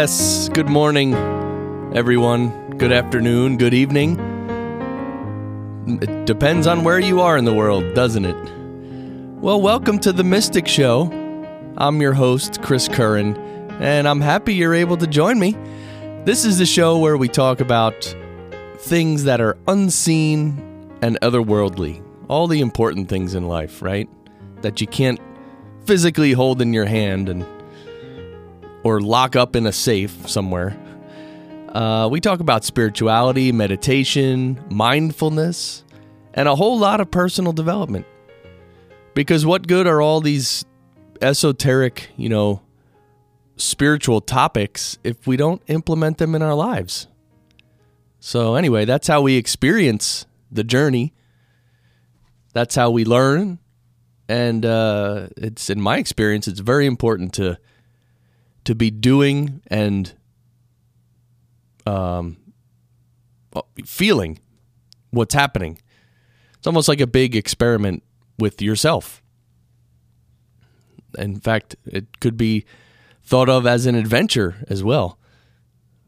Yes, good morning, everyone. Good afternoon, good evening. It depends on where you are in the world, doesn't it? Well, welcome to The Mystic Show. I'm your host, Chris Curran, and I'm happy you're able to join me. This is the show where we talk about things that are unseen and otherworldly. All the important things in life, right? That you can't physically hold in your hand and or lock up in a safe somewhere. Uh, we talk about spirituality, meditation, mindfulness, and a whole lot of personal development. Because what good are all these esoteric, you know, spiritual topics if we don't implement them in our lives? So, anyway, that's how we experience the journey. That's how we learn. And uh, it's in my experience, it's very important to to be doing and um, feeling what's happening. It's almost like a big experiment with yourself. In fact, it could be thought of as an adventure as well.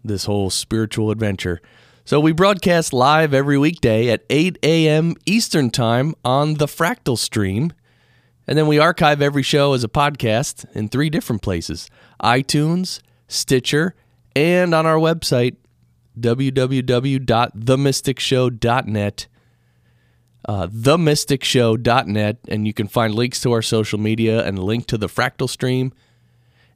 This whole spiritual adventure. So we broadcast live every weekday at 8 a.m. Eastern Time on the Fractal Stream. And then we archive every show as a podcast in three different places iTunes, Stitcher, and on our website, www.themysticshow.net. Uh, themysticshow.net, and you can find links to our social media and link to the fractal stream.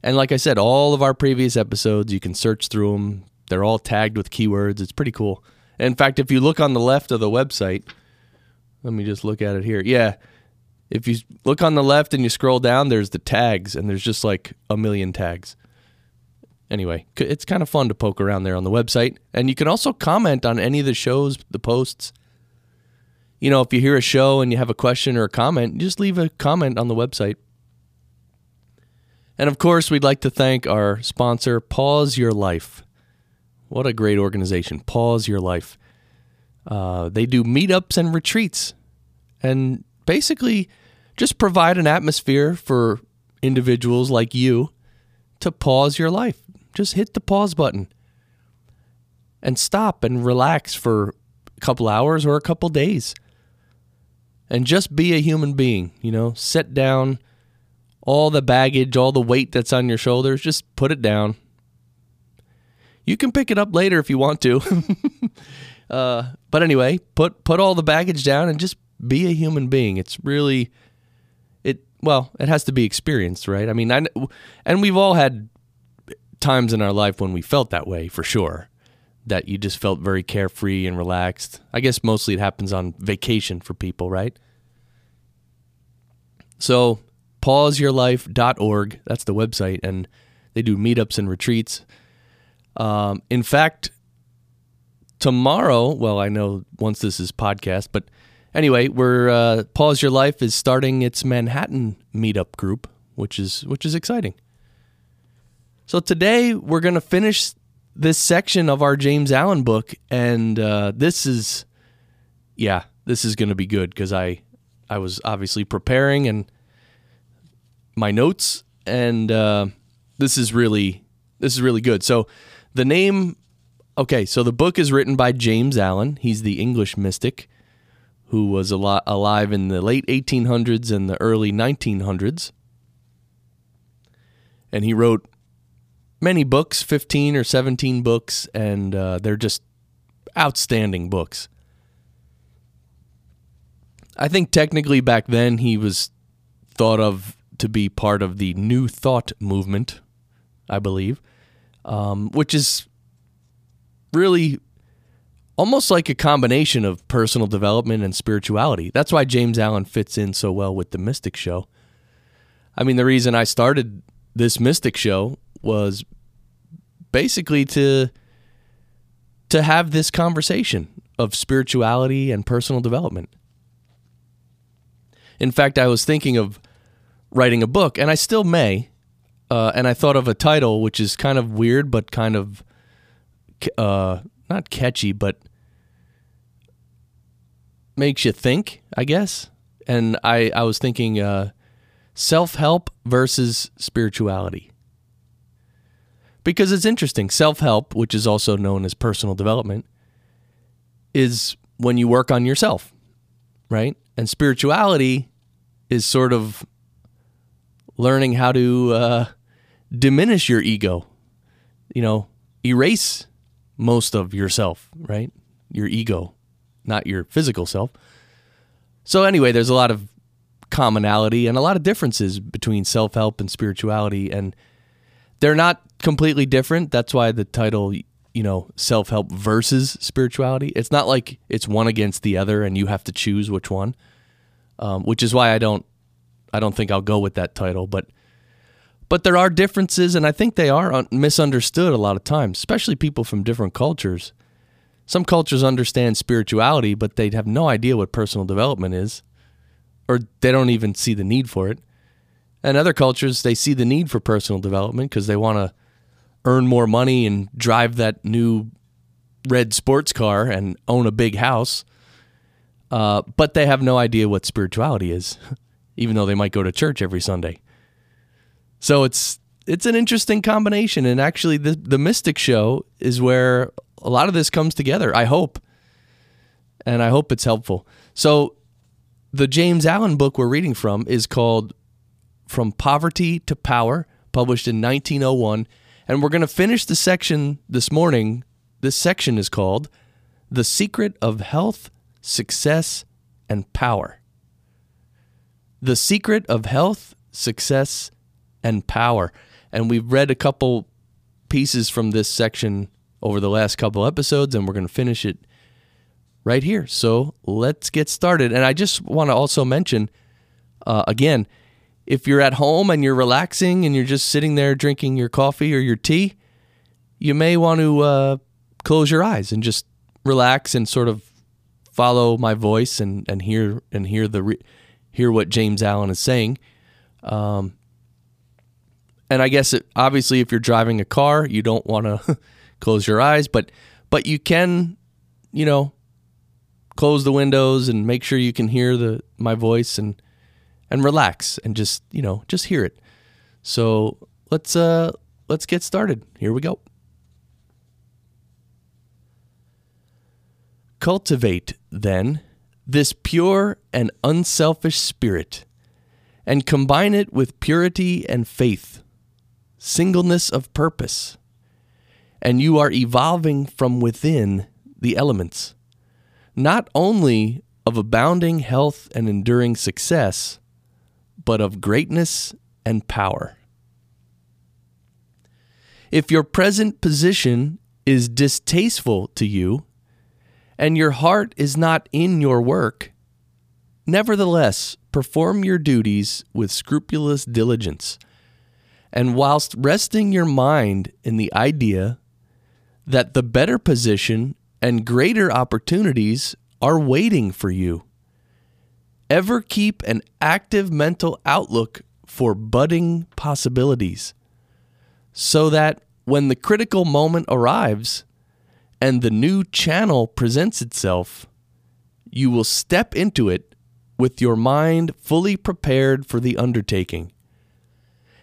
And like I said, all of our previous episodes, you can search through them. They're all tagged with keywords. It's pretty cool. In fact, if you look on the left of the website, let me just look at it here. Yeah, if you look on the left and you scroll down, there's the tags, and there's just like a million tags. Anyway, it's kind of fun to poke around there on the website. And you can also comment on any of the shows, the posts. You know, if you hear a show and you have a question or a comment, just leave a comment on the website. And of course, we'd like to thank our sponsor, Pause Your Life. What a great organization, Pause Your Life. Uh, they do meetups and retreats. And basically just provide an atmosphere for individuals like you to pause your life. Just hit the pause button and stop and relax for a couple hours or a couple days. And just be a human being, you know, set down all the baggage, all the weight that's on your shoulders, just put it down. You can pick it up later if you want to. uh, but anyway, put put all the baggage down and just be a human being. It's really it well, it has to be experienced, right? I mean, I, and we've all had times in our life when we felt that way for sure. That you just felt very carefree and relaxed. I guess mostly it happens on vacation for people, right? So, pauseyourlife.org, that's the website, and they do meetups and retreats. Um, in fact, tomorrow, well, I know once this is podcast, but Anyway, we're uh, Pause Your Life is starting its Manhattan meetup group, which is which is exciting. So today we're going to finish this section of our James Allen book, and uh, this is, yeah, this is going to be good because I I was obviously preparing and my notes, and uh, this is really this is really good. So the name, okay, so the book is written by James Allen. He's the English mystic who was al- alive in the late 1800s and the early 1900s. And he wrote many books, 15 or 17 books, and uh, they're just outstanding books. I think technically back then he was thought of to be part of the New Thought movement, I believe, um, which is really almost like a combination of personal development and spirituality. That's why James Allen fits in so well with the Mystic Show. I mean, the reason I started this Mystic Show was basically to to have this conversation of spirituality and personal development. In fact, I was thinking of writing a book, and I still may. Uh, and I thought of a title which is kind of weird, but kind of uh, not catchy, but makes you think, I guess. And I, I was thinking uh, self help versus spirituality. Because it's interesting. Self help, which is also known as personal development, is when you work on yourself, right? And spirituality is sort of learning how to uh, diminish your ego, you know, erase most of yourself, right? Your ego, not your physical self. So, anyway, there's a lot of commonality and a lot of differences between self help and spirituality. And they're not completely different. That's why the title, you know, self help versus spirituality. It's not like it's one against the other and you have to choose which one. Um, which is why I don't I don't think I'll go with that title, but but there are differences, and I think they are misunderstood a lot of times, especially people from different cultures. Some cultures understand spirituality, but they'd have no idea what personal development is, or they don't even see the need for it. And other cultures, they see the need for personal development because they want to earn more money and drive that new red sports car and own a big house. Uh, but they have no idea what spirituality is, even though they might go to church every Sunday. So it's it's an interesting combination, and actually, the the Mystic Show is where a lot of this comes together. I hope, and I hope it's helpful. So, the James Allen book we're reading from is called "From Poverty to Power," published in 1901, and we're going to finish the section this morning. This section is called "The Secret of Health, Success, and Power." The secret of health, success, and power. And we've read a couple pieces from this section over the last couple episodes, and we're going to finish it right here. So let's get started. And I just want to also mention uh, again, if you're at home and you're relaxing and you're just sitting there drinking your coffee or your tea, you may want to uh, close your eyes and just relax and sort of follow my voice and, and hear and hear the re- hear what James Allen is saying. Um, and I guess it, obviously if you're driving a car, you don't want to close your eyes, but but you can, you know, close the windows and make sure you can hear the my voice and and relax and just, you know, just hear it. So, let's uh let's get started. Here we go. Cultivate then this pure and unselfish spirit and combine it with purity and faith singleness of purpose, and you are evolving from within the elements, not only of abounding health and enduring success, but of greatness and power. If your present position is distasteful to you, and your heart is not in your work, nevertheless perform your duties with scrupulous diligence and whilst resting your mind in the idea that the better position and greater opportunities are waiting for you. Ever keep an active mental outlook for budding possibilities so that when the critical moment arrives and the new channel presents itself, you will step into it with your mind fully prepared for the undertaking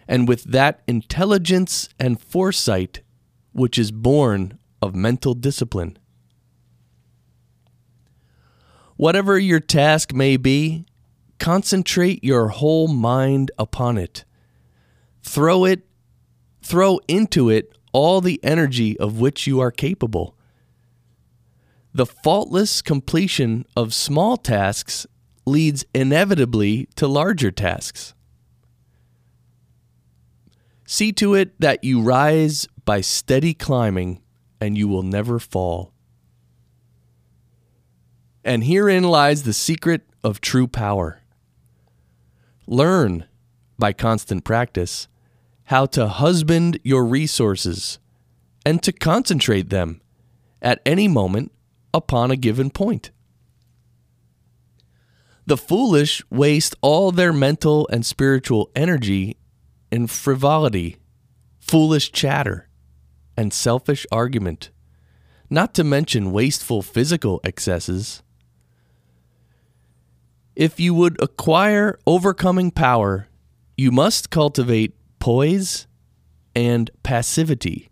and with that intelligence and foresight which is born of mental discipline. Whatever your task may be, concentrate your whole mind upon it. Throw it, throw into it all the energy of which you are capable. The faultless completion of small tasks leads inevitably to larger tasks. See to it that you rise by steady climbing, and you will never fall. And herein lies the secret of true power. Learn, by constant practice, how to husband your resources and to concentrate them at any moment upon a given point. The foolish waste all their mental and spiritual energy in frivolity, foolish chatter, and selfish argument, not to mention wasteful physical excesses. If you would acquire overcoming power, you must cultivate poise and passivity.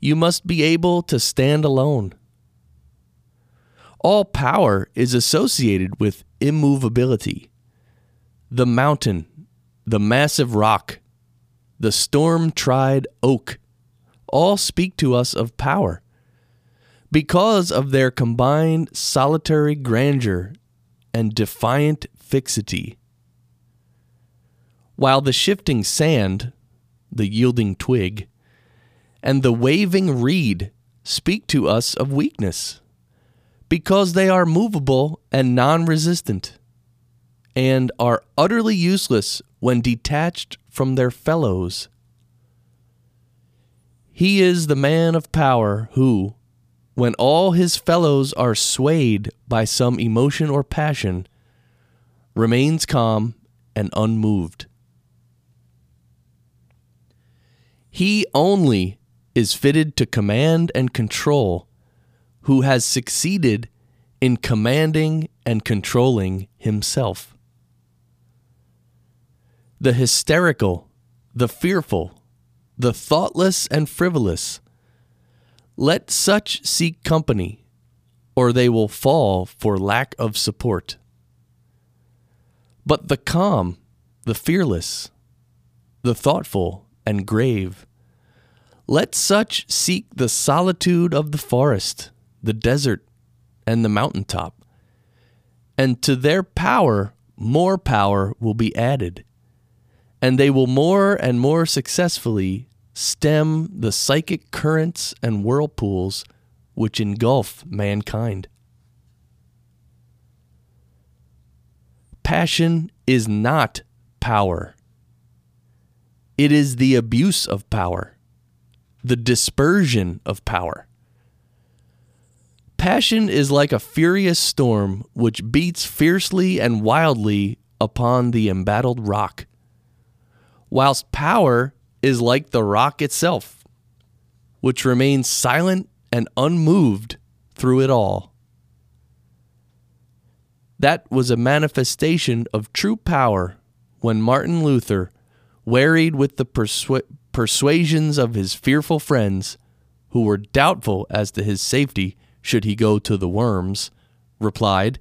You must be able to stand alone all power is associated with immovability. The mountain, the massive rock, the storm tried oak all speak to us of power because of their combined solitary grandeur and defiant fixity. While the shifting sand, the yielding twig, and the waving reed speak to us of weakness because they are movable and non resistant, and are utterly useless when detached from their fellows. He is the man of power who, when all his fellows are swayed by some emotion or passion, remains calm and unmoved. He only is fitted to command and control who has succeeded in commanding and controlling himself. The hysterical, the fearful, the thoughtless and frivolous, let such seek company, or they will fall for lack of support. But the calm, the fearless, the thoughtful and grave, let such seek the solitude of the forest the desert, and the mountaintop. And to their power, more power will be added. And they will more and more successfully stem the psychic currents and whirlpools which engulf mankind. Passion is not power. It is the abuse of power, the dispersion of power. Passion is like a furious storm which beats fiercely and wildly upon the embattled rock, whilst power is like the rock itself, which remains silent and unmoved through it all. That was a manifestation of true power when Martin Luther, wearied with the persu- persuasions of his fearful friends, who were doubtful as to his safety, should he go to the Worms, replied,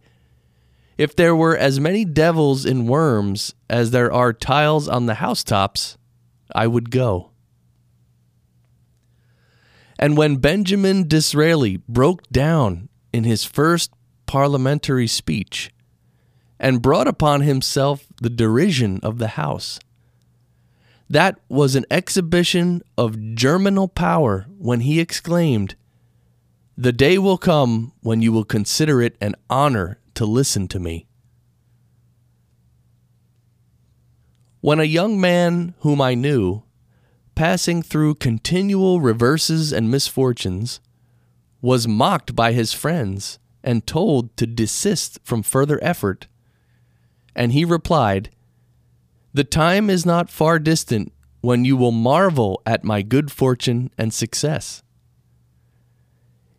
If there were as many devils in Worms as there are tiles on the housetops, I would go. And when Benjamin Disraeli broke down in his first parliamentary speech and brought upon himself the derision of the House, that was an exhibition of germinal power when he exclaimed, the day will come when you will consider it an honor to listen to me. When a young man whom I knew, passing through continual reverses and misfortunes, was mocked by his friends and told to desist from further effort, and he replied, The time is not far distant when you will marvel at my good fortune and success.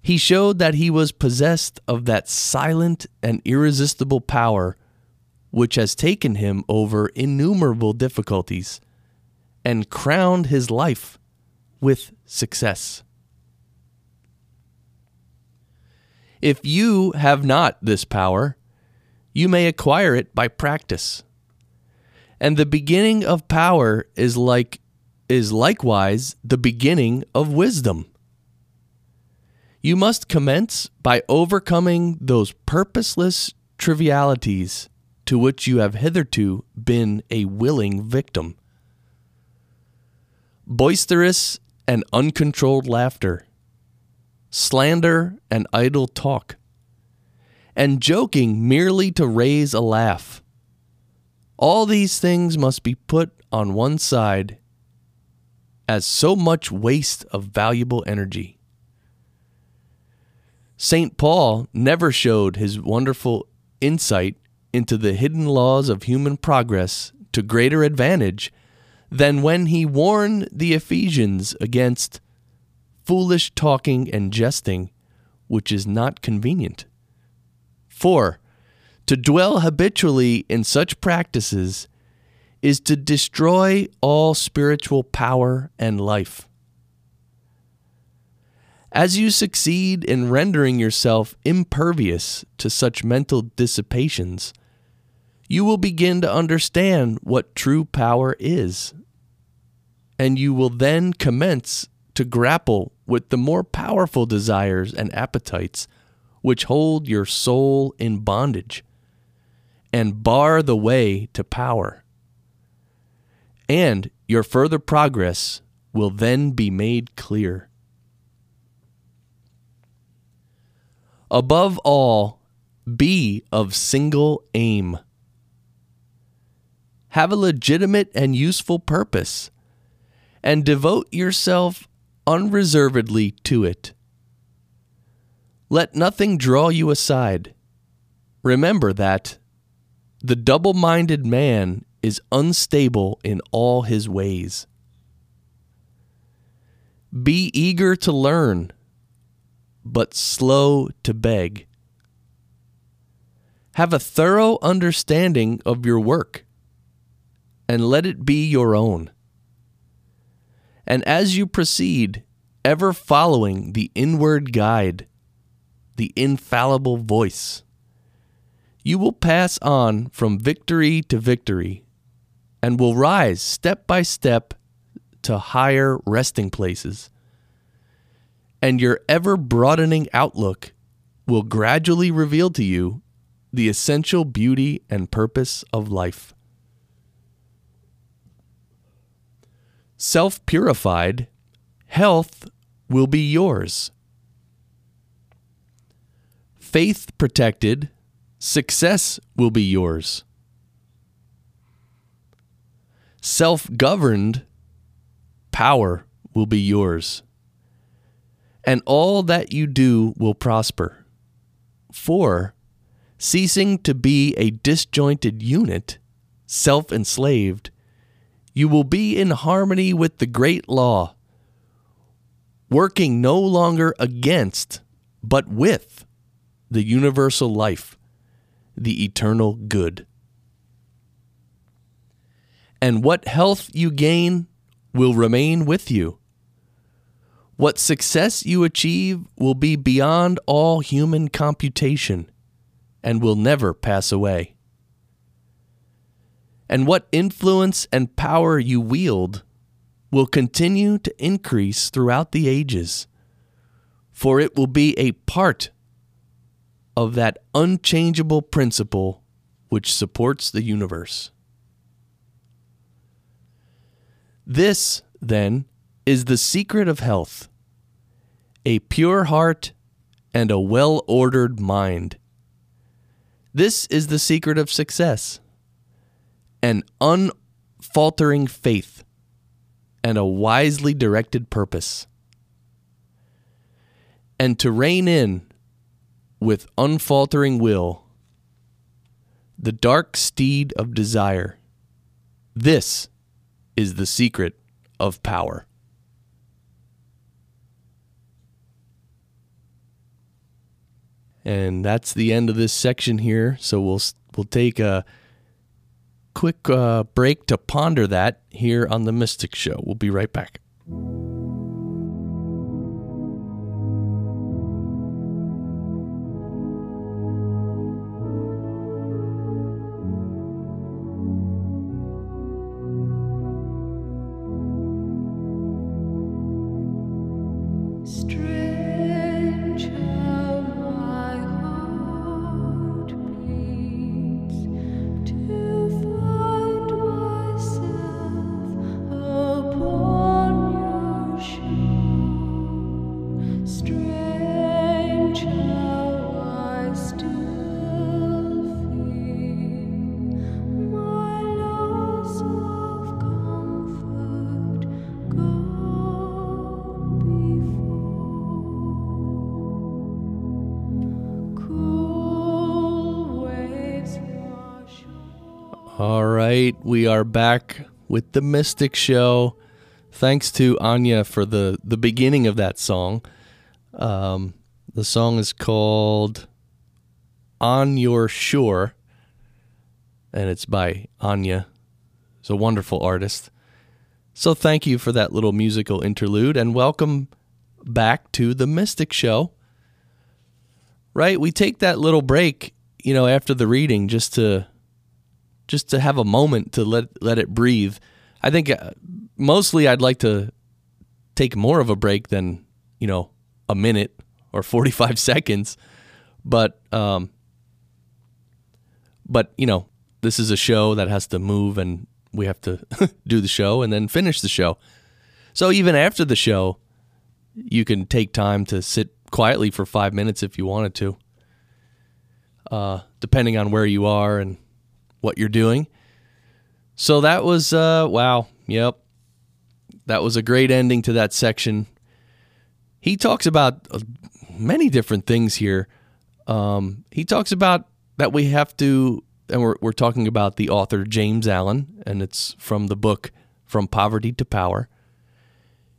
He showed that he was possessed of that silent and irresistible power which has taken him over innumerable difficulties and crowned his life with success. If you have not this power, you may acquire it by practice. And the beginning of power is like is likewise the beginning of wisdom. You must commence by overcoming those purposeless trivialities to which you have hitherto been a willing victim. Boisterous and uncontrolled laughter, slander and idle talk, and joking merely to raise a laugh. All these things must be put on one side as so much waste of valuable energy. St. Paul never showed his wonderful insight into the hidden laws of human progress to greater advantage than when he warned the Ephesians against foolish talking and jesting, which is not convenient. 4. To dwell habitually in such practices is to destroy all spiritual power and life. As you succeed in rendering yourself impervious to such mental dissipations, you will begin to understand what true power is. And you will then commence to grapple with the more powerful desires and appetites which hold your soul in bondage and bar the way to power. And your further progress will then be made clear. Above all, be of single aim. Have a legitimate and useful purpose, and devote yourself unreservedly to it. Let nothing draw you aside. Remember that the double minded man is unstable in all his ways. Be eager to learn, but slow to beg. Have a thorough understanding of your work, and let it be your own and as you proceed, ever following the inward guide, the infallible voice, you will pass on from victory to victory and will rise step by step to higher resting places. And your ever broadening outlook will gradually reveal to you the essential beauty and purpose of life. self purified, health will be yours. Faith protected, success will be yours. Self governed, power will be yours. And all that you do will prosper. For, ceasing to be a disjointed unit, self enslaved, you will be in harmony with the great law, working no longer against, but with the universal life, the eternal good. And what health you gain will remain with you. What success you achieve will be beyond all human computation and will never pass away and what influence and power you wield will continue to increase throughout the ages, for it will be a part of that unchangeable principle which supports the universe. This, then, is the secret of health a pure heart and a well ordered mind. This is the secret of success an unfaltering faith, and a wisely directed purpose. And to rein in with unfaltering will the dark steed of desire. This is the secret of power. And that's the end of this section here. So we'll we'll take a quick uh, break to ponder that here on The Mystic Show. We'll be right back. All right, we are back with the Mystic Show. Thanks to Enya for the the beginning of that song. Um, the song is called "On Your Shore," and it's by Enya. It's a wonderful artist. So thank you for that little musical interlude, and welcome back to the Mystic Show. Right, we take that little break, you know, after the reading, just to just to have a moment to let let it breathe. I think uh, mostly I'd like to take more of a break than you know a minute or 45 seconds but um but you know this is a show that has to move and we have to do the show and then finish the show so even after the show you can take time to sit quietly for five minutes if you wanted to uh depending on where you are and what you're doing so that was uh wow yep that was a great ending to that section he talks about uh, many different things here. Um, he talks about that we have to, and we're, we're talking about the author James Allen, and it's from the book From Poverty to Power.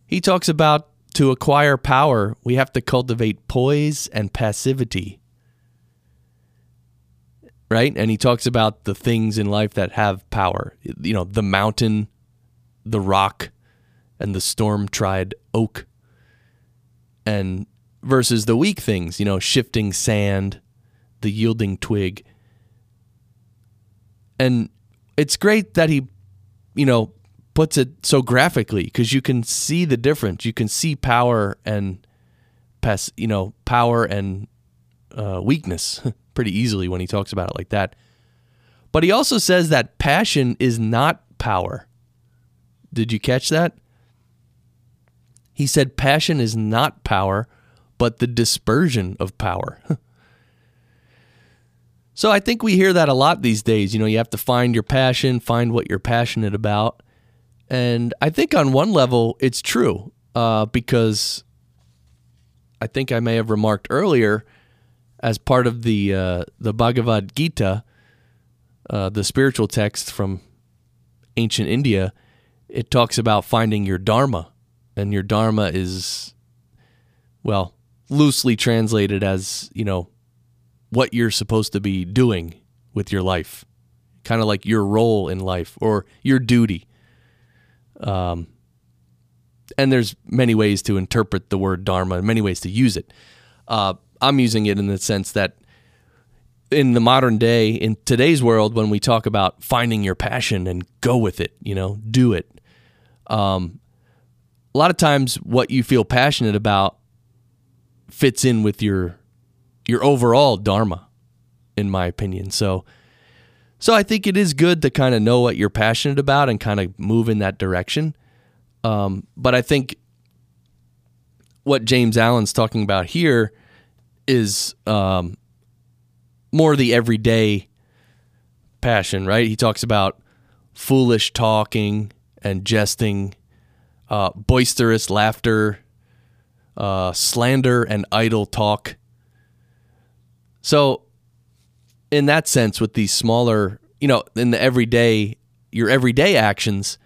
He talks about to acquire power, we have to cultivate poise and passivity. Right? And he talks about the things in life that have power. You know, the mountain, the rock, and the storm tried oak and versus the weak things, you know, shifting sand, the yielding twig. And it's great that he, you know, puts it so graphically because you can see the difference. You can see power and you know, power and uh, weakness pretty easily when he talks about it like that. But he also says that passion is not power. Did you catch that? He said passion is not power, but the dispersion of power. so I think we hear that a lot these days. You know, you have to find your passion, find what you're passionate about. And I think on one level, it's true uh, because I think I may have remarked earlier, as part of the uh, the Bhagavad Gita, uh, the spiritual text from ancient India, it talks about finding your dharma, and your dharma is well loosely translated as you know what you're supposed to be doing with your life. Kind of like your role in life or your duty. Um, and there's many ways to interpret the word dharma many ways to use it. Uh, i'm using it in the sense that in the modern day in today's world when we talk about finding your passion and go with it you know do it um, a lot of times what you feel passionate about fits in with your your overall dharma in my opinion. So so i think it is good to kind of know what you're passionate about and kind of move in that direction. Um, but i think what James Allen's talking about here is um, more the everyday passion right he talks about foolish talking and jesting uh, boisterous laughter, uh, slander, and idle talk. So, in that sense, with these smaller, you know, in the everyday, your everyday actions,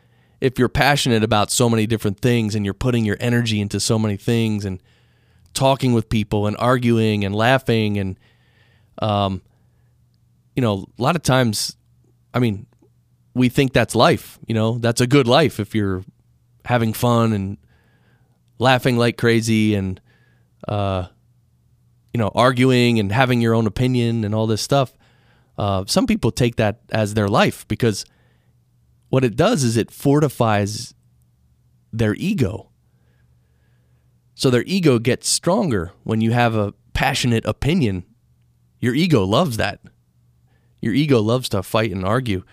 if you're passionate about so many different things and you're putting your energy into so many things and talking with people and arguing and laughing and, um, you know, a lot of times, I mean, we think that's life. You know, that's a good life if you're having fun and laughing like crazy and uh, you know arguing and having your own opinion and all this stuff. Uh, some people take that as their life because what it does is it fortifies their ego. So their ego gets stronger when you have a passionate opinion. Your ego loves that. Your ego loves to fight and argue.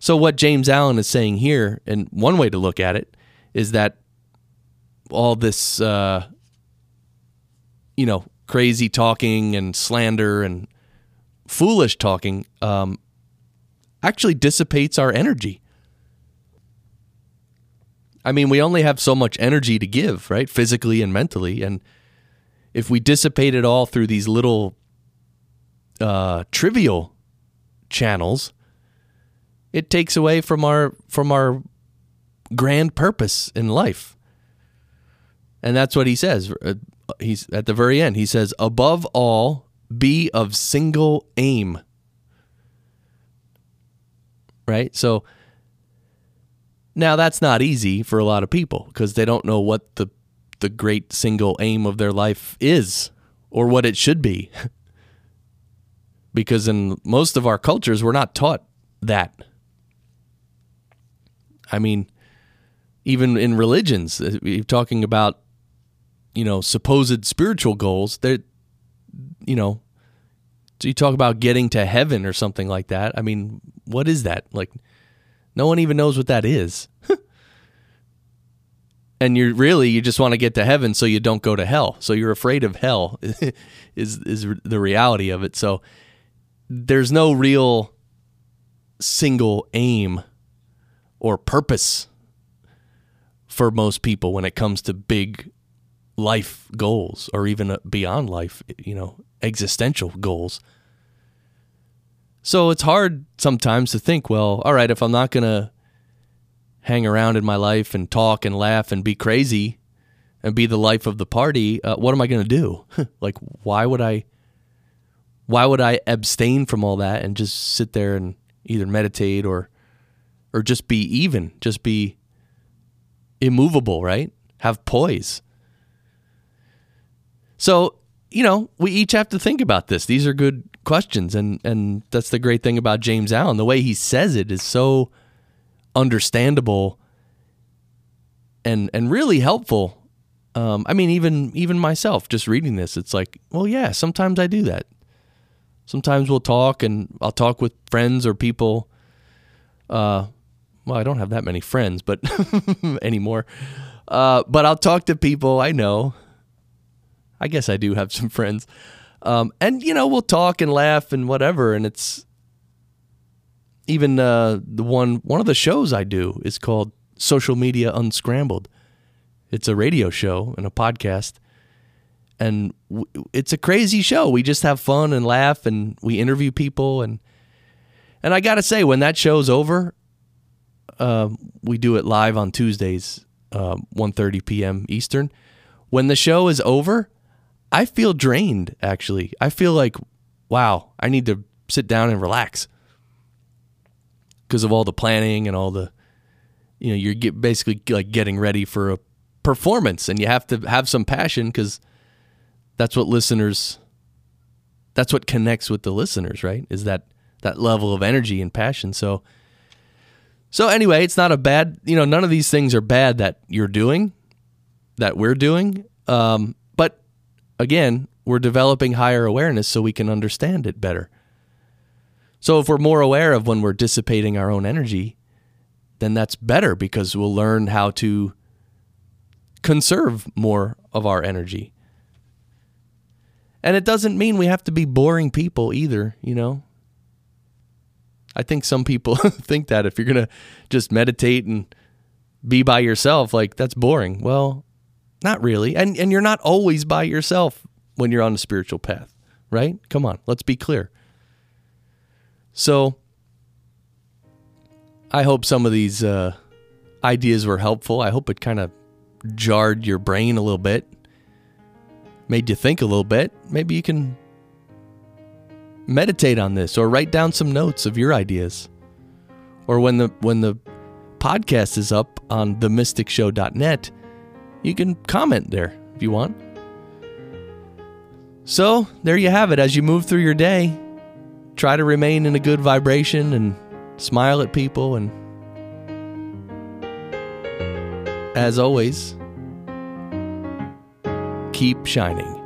So, what James Allen is saying here, and one way to look at it, is that all this, uh, you know, crazy talking and slander and foolish talking um, actually dissipates our energy. I mean, we only have so much energy to give, right? Physically and mentally. And if we dissipate it all through these little uh, trivial channels, It takes away from our from our grand purpose in life. And that's what he says. Uh, he's at the very end. He says, "Above all, be of single aim." Right? So now that's not easy for a lot of people because they don't know what the the great single aim of their life is or what it should be. because in most of our cultures we're not taught that. I mean, even in religions, uh, talking about you know supposed spiritual goals. They're you know, you talk about getting to heaven or something like that. I mean, what is that? Like, no one even knows what that is. and you're really you just want to get to heaven so you don't go to hell. So you're afraid of hell is is the reality of it. So there's no real single aim or purpose for most people when it comes to big life goals or even uh, beyond life, you know, existential goals. So it's hard sometimes to think, well, all right, if I'm not going to hang around in my life and talk and laugh and be crazy and be the life of the party, uh, what am I going to do? like, why would I? Why would I abstain from all that and just sit there and either meditate or, or just be even, just be immovable, right? Have poise. So, you know, we each have to think about this. These are good questions and and that's the great thing about James Allen. The way he says it is so understandable and and really helpful. Um, I mean, even even myself, just reading this, it's like, well, yeah, sometimes I do that. Sometimes we'll talk, and I'll talk with friends or people. Uh, well, I don't have that many friends, but anymore. Uh, but I'll talk to people I know. I guess I do have some friends. Um, and you know, we'll talk and laugh and whatever. And it's even uh, the one one of the shows I do is called Social Media Unscrambled. It's a radio show and a podcast, and w- it's a crazy show. We just have fun and laugh, and we interview people and and I got to say, when that show's over, uh, we do it live on Tuesdays, uh, 1.30 p.m. Eastern. When the show is over, I feel drained, actually. I feel like, wow, I need to sit down and relax because of all the planning and all the, you know, you're get, basically like getting ready for a performance and you have to have some passion because that's what listeners, that's what connects with the listeners, right? Is that, that level of energy and passion. So, so anyway, it's not a bad, you know, none of these things are bad that you're doing, that we're doing. Um, again, we're developing higher awareness so we can understand it better. So if we're more aware of when we're dissipating our own energy, then that's better because we'll learn how to conserve more of our energy. And it doesn't mean we have to be boring people either, you know. I think some people think that if you're going to just meditate and be by yourself, like that's boring. Well, not really. And and you're not always by yourself when you're on a spiritual path, right? Come on, let's be clear. So I hope some of these uh, ideas were helpful. I hope it kind of jarred your brain a little bit, made you think a little bit. Maybe you can meditate on this or write down some notes of your ideas. Or when the when the podcast is up on themysticshow.net, you can comment there if you want. So, there you have it. As you move through your day, try to remain in a good vibration and smile at people and as always, keep shining.